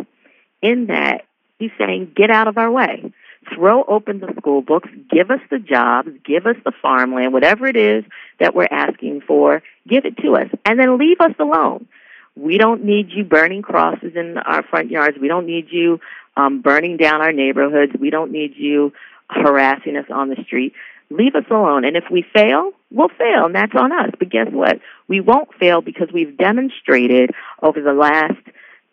In that, he's saying, "Get out of our way." Throw open the school books, give us the jobs, give us the farmland, whatever it is that we're asking for, give it to us, and then leave us alone. We don't need you burning crosses in our front yards. We don't need you um, burning down our neighborhoods. We don't need you harassing us on the street. Leave us alone. And if we fail, we'll fail, and that's on us. But guess what? We won't fail because we've demonstrated over the last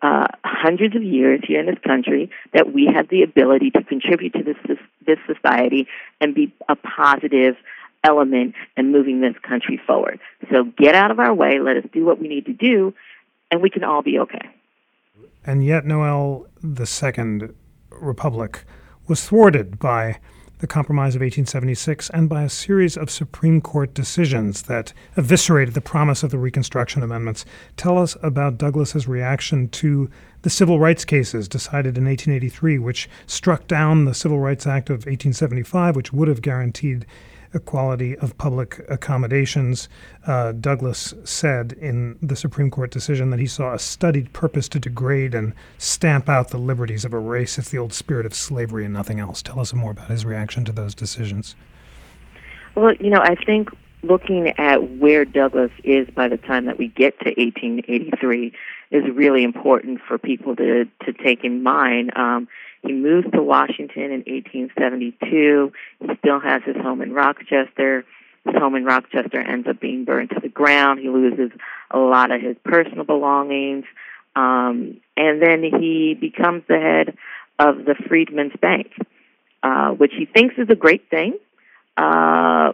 uh, hundreds of years here in this country that we have the ability to contribute to this this society and be a positive element in moving this country forward. So get out of our way. Let us do what we need to do, and we can all be okay. And yet, Noelle, the Second Republic was thwarted by the Compromise of 1876 and by a series of Supreme Court decisions that eviscerated the promise of the Reconstruction Amendments. Tell us about Douglass's reaction to the civil rights cases decided in 1883, which struck down the Civil Rights Act of 1875, which would have guaranteed equality of public accommodations. Uh, Douglass said in the Supreme Court decision that he saw a studied purpose to degrade and stamp out the liberties of a race. It's the old spirit of slavery and nothing else. Tell us more about his reaction to those decisions. Well, you know, I think looking at where Douglass is by the time that we get to 1883 is really important for people to, to take in mind. Um, he moves to Washington in 1872. He still has his home in Rochester. His home in Rochester ends up being burned to the ground. He loses a lot of his personal belongings. Um, and then he becomes the head of the Freedmen's Bank, uh, which he thinks is a great thing. Uh,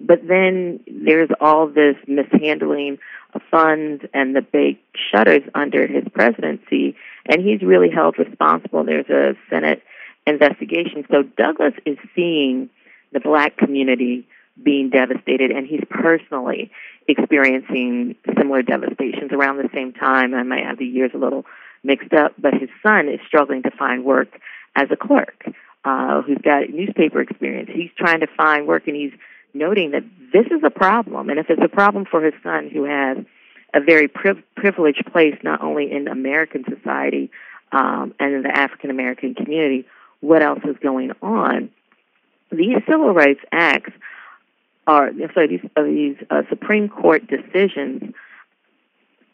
but then there's all this mishandling of funds and the big shutters under his presidency, and he's really held responsible. There's a Senate investigation. So Douglass is seeing the black community being devastated, and he's personally experiencing similar devastations around the same time. I might have the years a little mixed up, but his son is struggling to find work as a clerk uh, who's got newspaper experience. He's trying to find work, and he's noting that this is a problem. And if it's a problem for his son, who has a very priv- privileged place not only in American society um, and in the African American community, what else is going on? These civil rights acts are sorry these uh, these uh, Supreme Court decisions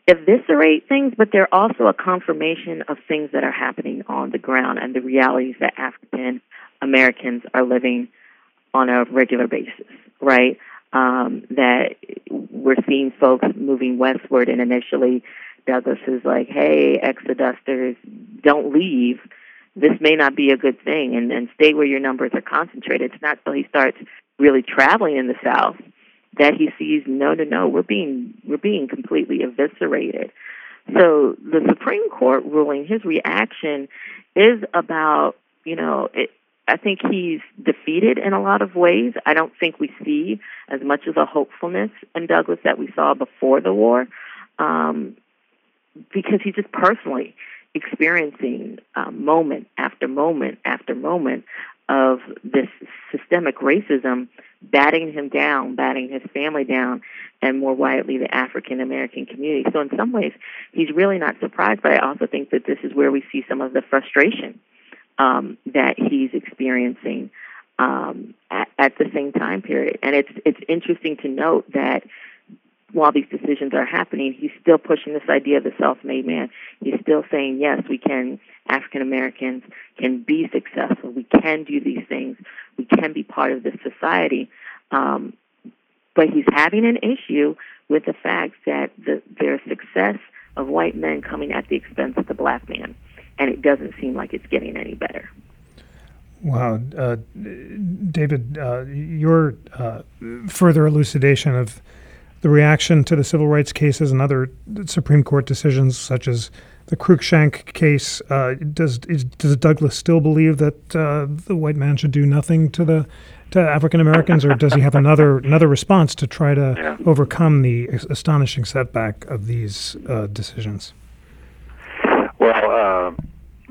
eviscerate things, but they're also a confirmation of things that are happening on the ground and the realities that African Americans are living on a regular basis, right? Um, that we're seeing folks moving westward, and initially Douglass is like, hey, exodusters, don't leave. This may not be a good thing, and, and stay where your numbers are concentrated. It's not until he starts really traveling in the South that he sees no no no we're being we're being completely eviscerated so the supreme court ruling his reaction is about you know it, i think he's defeated in a lot of ways i don't think we see as much of a hopefulness in douglass that we saw before the war um, because he's just personally experiencing um, moment after moment after moment of this systemic racism batting him down, batting his family down, and more widely the African American community. So in some ways, he's really not surprised, but I also think that this is where we see some of the frustration um, that he's experiencing um, at, at the same time period. And it's it's interesting to note that while these decisions are happening, he's still pushing this idea of the self-made man. He's still saying, yes, we can, African Americans can be successful. We can do these things. We can be part of this society. Um, but he's having an issue with the fact that the, their success of white men coming at the expense of the black man. And it doesn't seem like it's getting any better. Wow. Uh, David, uh, your uh, further elucidation of the reaction to the civil rights cases and other Supreme Court decisions, such as the Cruikshank case, uh, does is, does Douglass still believe that uh, the white man should do nothing to the to African Americans, or does he have another another response to try to yeah. overcome the astonishing setback of these uh, decisions?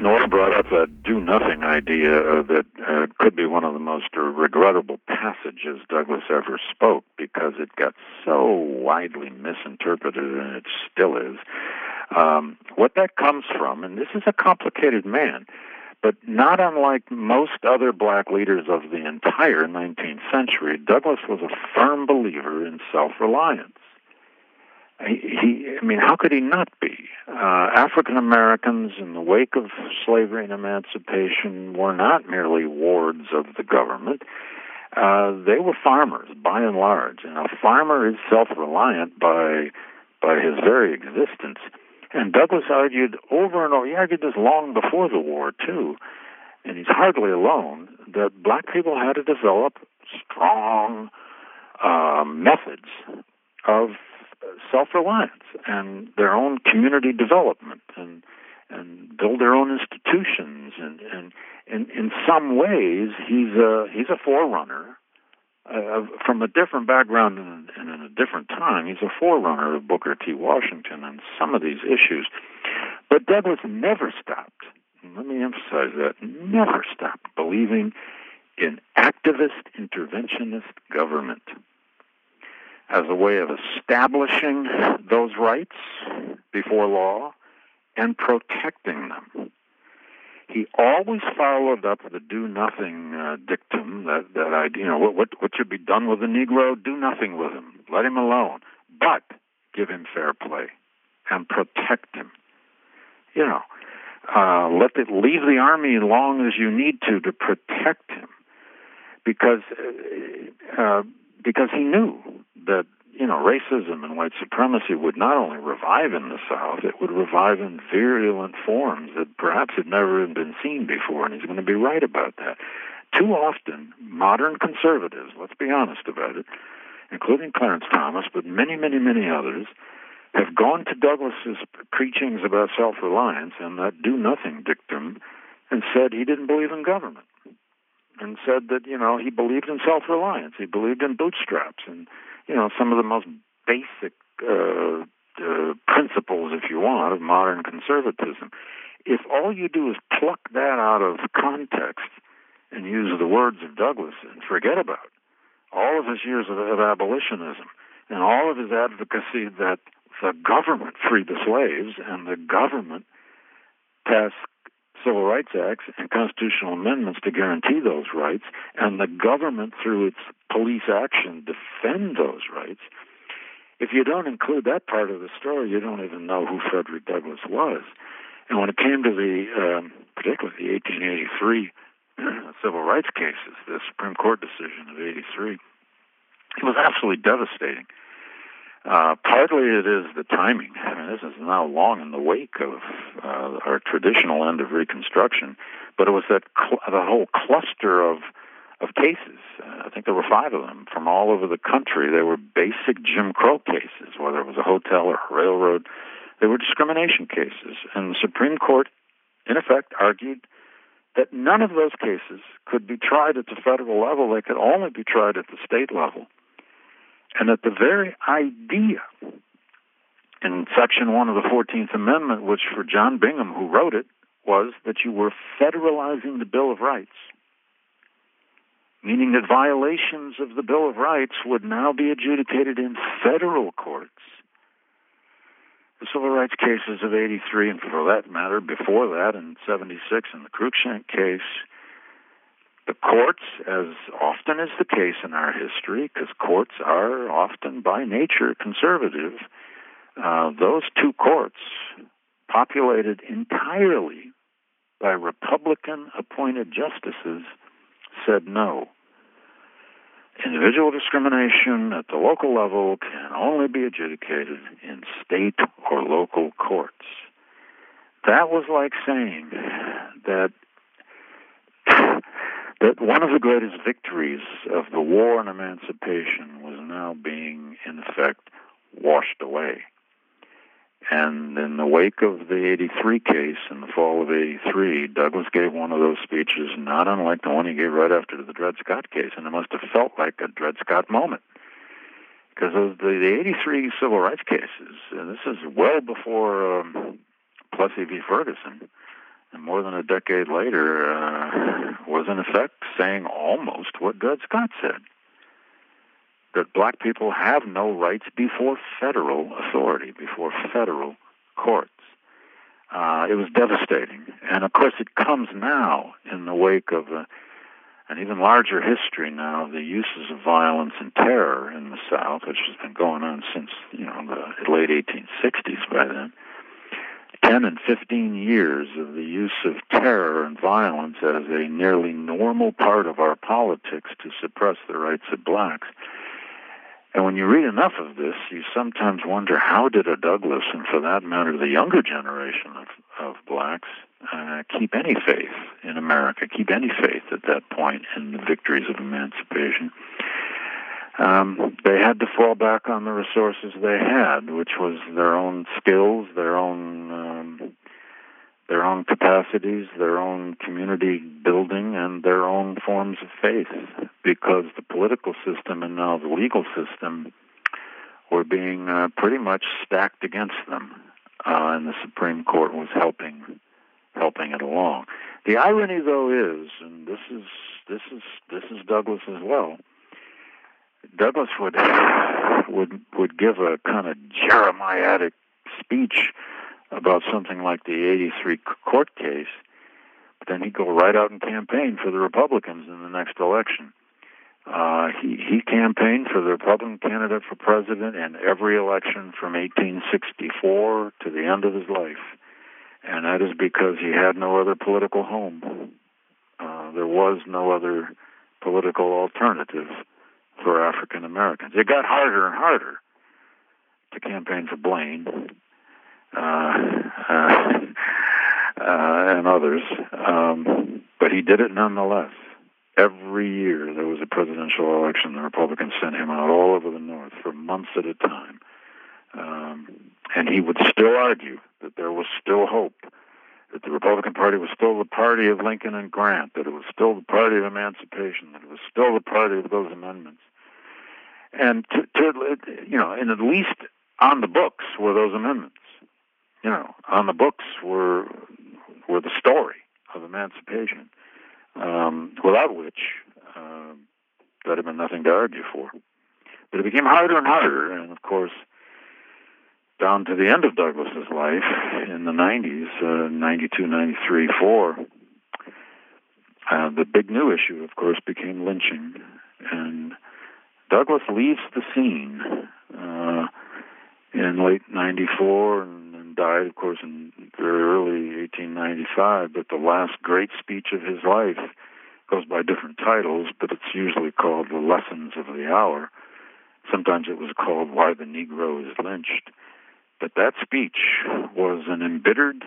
Nora brought up a do nothing idea that uh, could be one of the most regrettable passages Douglass ever spoke because it got so widely misinterpreted, and it still is. Um, what that comes from, and this is a complicated man, but not unlike most other black leaders of the entire 19th century, Douglass was a firm believer in self reliance he, I mean, how could he not be? Uh, African Americans, in the wake of slavery and emancipation, were not merely wards of the government. Uh, they were farmers, by and large, and a farmer is self-reliant by by his very existence. And Douglass argued over and over. He argued this long before the war too, and he's hardly alone. That black people had to develop strong uh, methods of self-reliance and their own community development and and build their own institutions. And and in in some ways he's a he's a forerunner uh, from a different background and, and in a different time he's a forerunner of Booker T. Washington on some of these issues. But Douglass never stopped let me emphasize that never stopped believing in activist interventionist government as a way of establishing those rights before law and protecting them. He always followed up the do nothing uh, dictum that that I you know what, what should be done with the Negro? Do nothing with him. Let him alone, but give him fair play and protect him. You know, uh, let it leave the army as long as you need to to protect him, because uh, uh because he knew that you know racism and white supremacy would not only revive in the South, it would revive in virulent forms that perhaps had never been seen before, and he's going to be right about that. Too often, modern conservatives, let's be honest about it, including Clarence Thomas, but many, many, many others, have gone to Douglass's preachings about self-reliance and that do-nothing dictum and said he didn't believe in government and said that, you know, he believed in self-reliance. He believed in bootstraps and, you know, some of the most basic uh, uh, principles, if you want, of modern conservatism. If all you do is pluck that out of context and use the words of Douglass and forget about all of his years of, of abolitionism and all of his advocacy that the government freed the slaves and the government passed civil rights acts and constitutional amendments to guarantee those rights, and the government, through its police action, defend those rights. If you don't include that part of the story, you don't even know who Frederick Douglass was. And when it came to the, um, particularly the 1883 (clears throat) civil rights cases, the Supreme Court decision of 83, it was absolutely devastating. Uh, partly it is the timing. I mean, this is now long in the wake of uh, our traditional end of Reconstruction, but it was that cl- the whole cluster of of cases. Uh, I think there were five of them from all over the country. They were basic Jim Crow cases, whether it was a hotel or a railroad. They were discrimination cases, and the Supreme Court, in effect, argued that none of those cases could be tried at the federal level. They could only be tried at the state level and that the very idea in Section 1 of the 14th Amendment, which for John Bingham, who wrote it, was that you were federalizing the Bill of Rights, meaning that violations of the Bill of Rights would now be adjudicated in federal courts. The civil rights cases of 83, and for that matter, before that, in 76, in the Cruikshank case, the courts, as often is the case in our history, because courts are often by nature conservative, uh, those two courts, populated entirely by Republican appointed justices, said no. Individual discrimination at the local level can only be adjudicated in state or local courts. That was like saying that that one of the greatest victories of the war on emancipation was now being, in effect, washed away. And in the wake of the 83 case in the fall of 83, Douglass gave one of those speeches not unlike the one he gave right after the Dred Scott case, and it must have felt like a Dred Scott moment. Because the, the 83 civil rights cases, and this is well before um, Plessy v. Ferguson, and more than a decade later, uh, was in effect saying almost what Dred Scott said that black people have no rights before federal authority, before federal courts. Uh, it was devastating. And of course, it comes now in the wake of a, an even larger history now of the uses of violence and terror in the South, which has been going on since you know the late 1860s by then. 10 and 15 years of the use of terror and violence as a nearly normal part of our politics to suppress the rights of blacks. And when you read enough of this, you sometimes wonder how did a Douglass, and for that matter, the younger generation of, of blacks, uh, keep any faith in America, keep any faith at that point in the victories of emancipation um, they had to fall back on the resources they had, which was their own skills, their own um, their own capacities, their own community building, and their own forms of faith, because the political system and now the legal system were being uh, pretty much stacked against them, uh, and the Supreme Court was helping helping it along. The irony, though, is, and this is this is this is Douglass as well Douglass would (sighs) would would give a kind of Jeremiadic speech about something like the 83 court case, but then he'd go right out and campaign for the Republicans in the next election. Uh, he he campaigned for the Republican candidate for president in every election from 1864 to the end of his life, and that is because he had no other political home. Uh, there was no other political alternative for African Americans. It got harder and harder to campaign for Blaine uh, uh, (laughs) uh, and others, um, but he did it nonetheless. every year there was a presidential election, the Republicans sent him out all over the North for months at a time. Um, and he would still argue that there was still hope, that the Republican Party was still the party of Lincoln and Grant, that it was still the party of emancipation, that it was still the party of those amendments. And to, to you know, and at least on the books were those amendments. You know, on the books were were the story of emancipation, um, without which uh, there'd have been nothing to argue for. But it became harder and harder, and of course, down to the end of Douglass's life in the 90s, uh, 92, 93, 4, uh, the big new issue, of course, became lynching. And Douglass leaves the scene uh, in late 94 and, and died, of course, in very early 1895. But the last great speech of his life goes by different titles, but it's usually called The Lessons of the Hour. Sometimes it was called Why the Negro is Lynched. But that speech was an embittered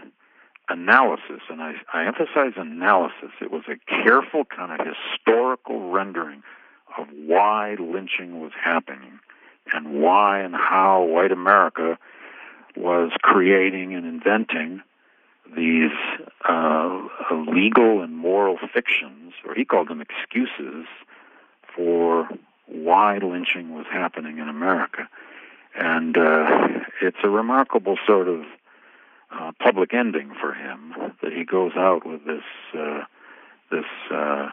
analysis, and I, I emphasize analysis. It was a careful kind of historical rendering of why lynching was happening and why and how white America was creating and inventing these uh, legal and moral fictions, or he called them excuses, for why lynching was happening in America. And uh, it's a remarkable sort of uh, public ending for him that he goes out with this uh, this uh,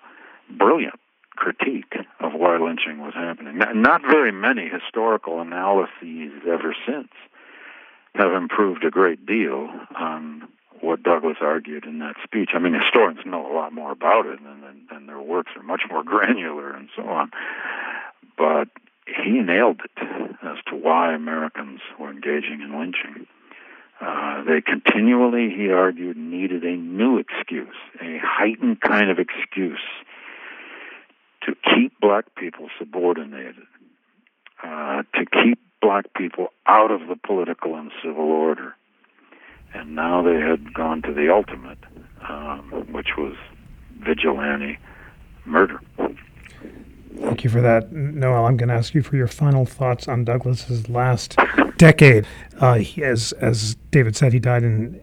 brilliant critique of why lynching was happening. Not very many historical analyses ever since have improved a great deal on what Douglass argued in that speech. I mean, historians know a lot more about it, and, and, and their works are much more (laughs) granular and so on. But he nailed it as to why Americans were engaging in lynching. Uh, they continually, he argued, needed a new excuse, a heightened kind of excuse to keep black people subordinated, uh, to keep black people out of the political and civil order. And now they had gone to the ultimate, um, which was vigilante murder. Thank you for that, Noelle. I'm going to ask you for your final thoughts on Douglass's last decade. Uh, he, as as David said, he died in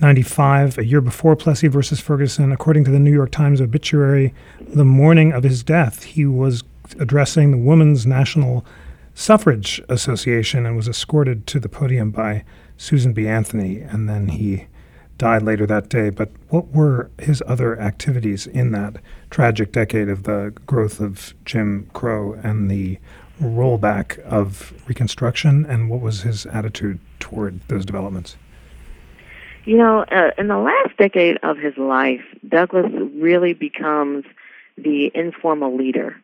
1895, a year before Plessy versus Ferguson. According to the New York Times obituary, the morning of his death, he was addressing the Women's National Suffrage Association and was escorted to the podium by Susan B. Anthony, and then he died later that day. But what were his other activities in that tragic decade of the growth of Jim Crow and the rollback of Reconstruction? And what was his attitude toward those developments? You know, uh, in the last decade of his life, Douglass really becomes the informal leader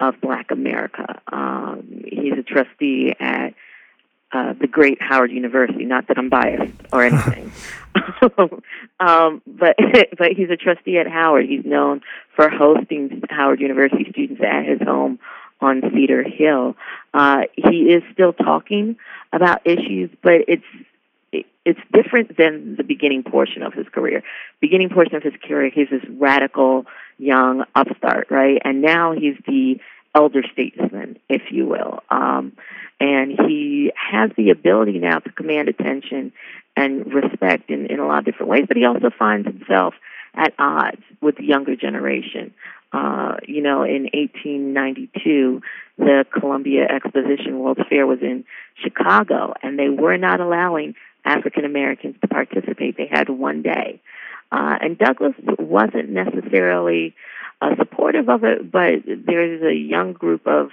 of Black America. Um, he's a trustee at uh, the great Howard University. Not that I'm biased or anything, (laughs) (laughs) um, but (laughs) but he's a trustee at Howard. He's known for hosting Howard University students at his home on Cedar Hill. Uh, he is still talking about issues, but it's it's different than the beginning portion of his career. Beginning portion of his career, he's this radical young upstart, right? And now he's the elder statesman, if you will. Um, and he has the ability now to command attention and respect in, in a lot of different ways, but he also finds himself at odds with the younger generation. Uh, you know, in 1892, the Columbia Exposition World's Fair was in Chicago, and they were not allowing African Americans to participate. They had one day. Uh, and Douglass wasn't necessarily uh, supportive of it, but there's a young group of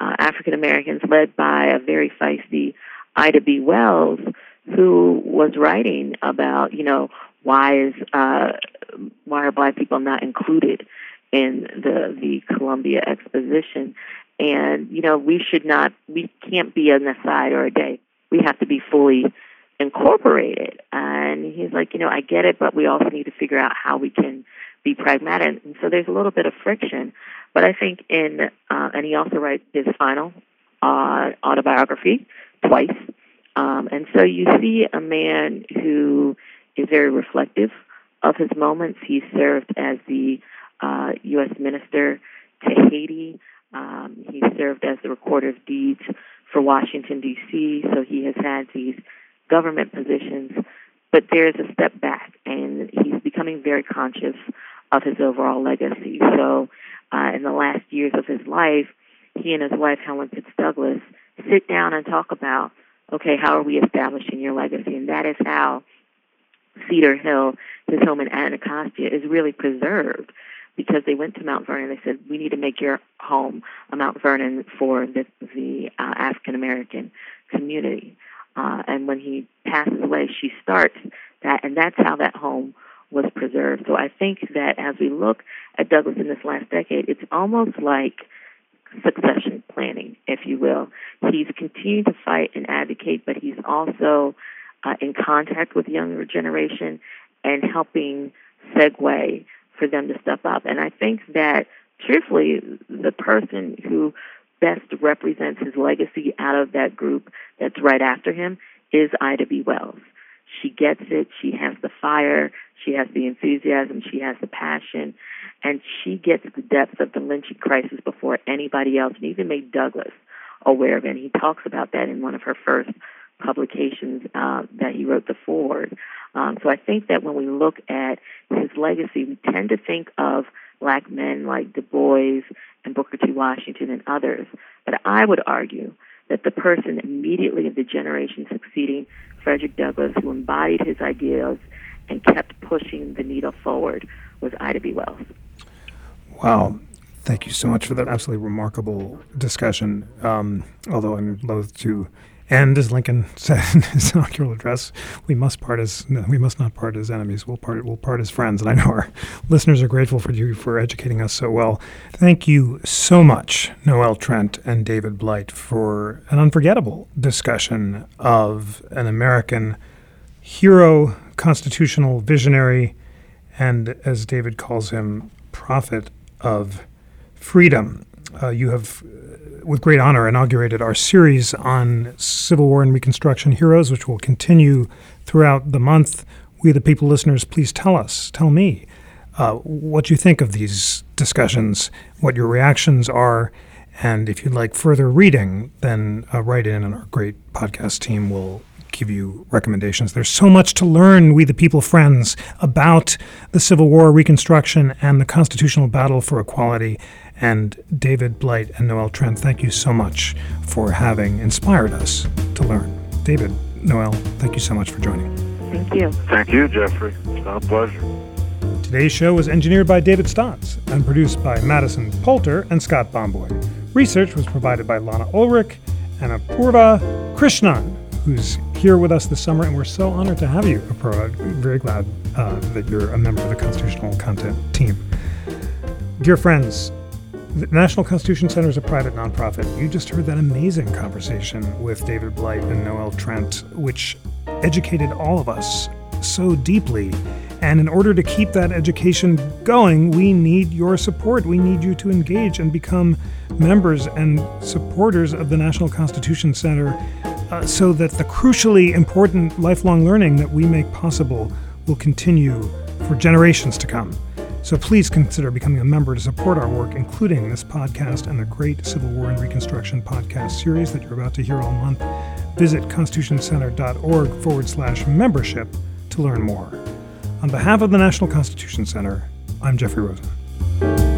uh, African Americans led by a very feisty Ida B. Wells who was writing about, you know, why is uh, why are black people not included in the the Columbia Exposition? And you know, we should not, we can't be an aside or a day. We have to be fully incorporated. And he's like, you know, I get it, but we also need to figure out how we can be pragmatic. And so there's a little bit of friction. But I think in, uh, and he also writes his final uh, autobiography twice. Um, and so you see a man who is very reflective of his moments. He served as the uh, U.S. minister to Haiti. Um, he served as the recorder of deeds for Washington, D.C., so he has had these government positions. But there's a step back, and he's becoming very conscious of his overall legacy. So, uh, in the last years of his life, he and his wife, Helen Pitts Douglass, sit down and talk about okay, how are we establishing your legacy? And that is how Cedar Hill, his home in Anacostia, is really preserved because they went to Mount Vernon. And they said, we need to make your home a Mount Vernon for the, the uh, African American community. Uh, and when he passes away, she starts that, and that's how that home was preserved. So I think that as we look at Douglass in this last decade, it's almost like succession planning, if you will. He's continued to fight and advocate, but he's also uh, in contact with younger generation and helping segue for them to step up. And I think that, truthfully, the person who best represents his legacy out of that group that's right after him is Ida B. Wells. She gets it. She has the fire. She has the enthusiasm. She has the passion. And she gets the depths of the lynching crisis before anybody else, and even made Douglass aware of it. And he talks about that in one of her first publications uh, that he wrote, The Foreword. Um, so I think that when we look at his legacy, we tend to think of black men like Du Bois and Booker T. Washington and others. But I would argue that the person immediately of the generation succeeding Frederick Douglass, who embodied his ideals and kept pushing the needle forward, was Ida B. Wells. Wow. Thank you so much for that absolutely remarkable discussion. Um, although I'm loath to end, as Lincoln (laughs) said in his inaugural address, we must part as we must not part as enemies. We'll part we'll part as friends. And I know our (laughs) listeners are grateful for you for educating us so well. Thank you so much, Noelle Trent and David Blight, for an unforgettable discussion of an American hero, constitutional visionary, and as David calls him, prophet of freedom. Uh, you have with great honor, inaugurated our series on Civil War and Reconstruction heroes, which will continue throughout the month. We, the people listeners, please tell us, tell me uh, what you think of these discussions, what your reactions are. And if you'd like further reading, then uh, write in, and our great podcast team will give you recommendations. There's so much to learn, we the people friends, about the Civil War, Reconstruction, and the constitutional battle for equality. And David Blight and Noelle Trent, thank you so much for having inspired us to learn. David, Noelle, thank you so much for joining. Thank you. Thank you, Jeffrey. It's been a pleasure. Today's show was engineered by David Stotts and produced by Madison Poulter and Scott Bomboy. Research was provided by Lana Ulrich and Apurva Krishnan, who's here with us this summer, and we're so honored to have you, Apurva. Very glad uh, that you're a member of the Constitutional Content team. Dear friends, the National Constitution Center is a private nonprofit. You just heard that amazing conversation with David Blight and Noelle Trent, which educated all of us so deeply. And in order to keep that education going, we need your support. We need you to engage and become members and supporters of the National Constitution Center uh, so that the crucially important lifelong learning that we make possible will continue for generations to come. So please consider becoming a member to support our work, including this podcast and the great Civil War and Reconstruction podcast series that you're about to hear all month. Visit constitutioncenter.org forward slash membership to learn more. On behalf of the National Constitution Center, I'm Jeffrey Rosen.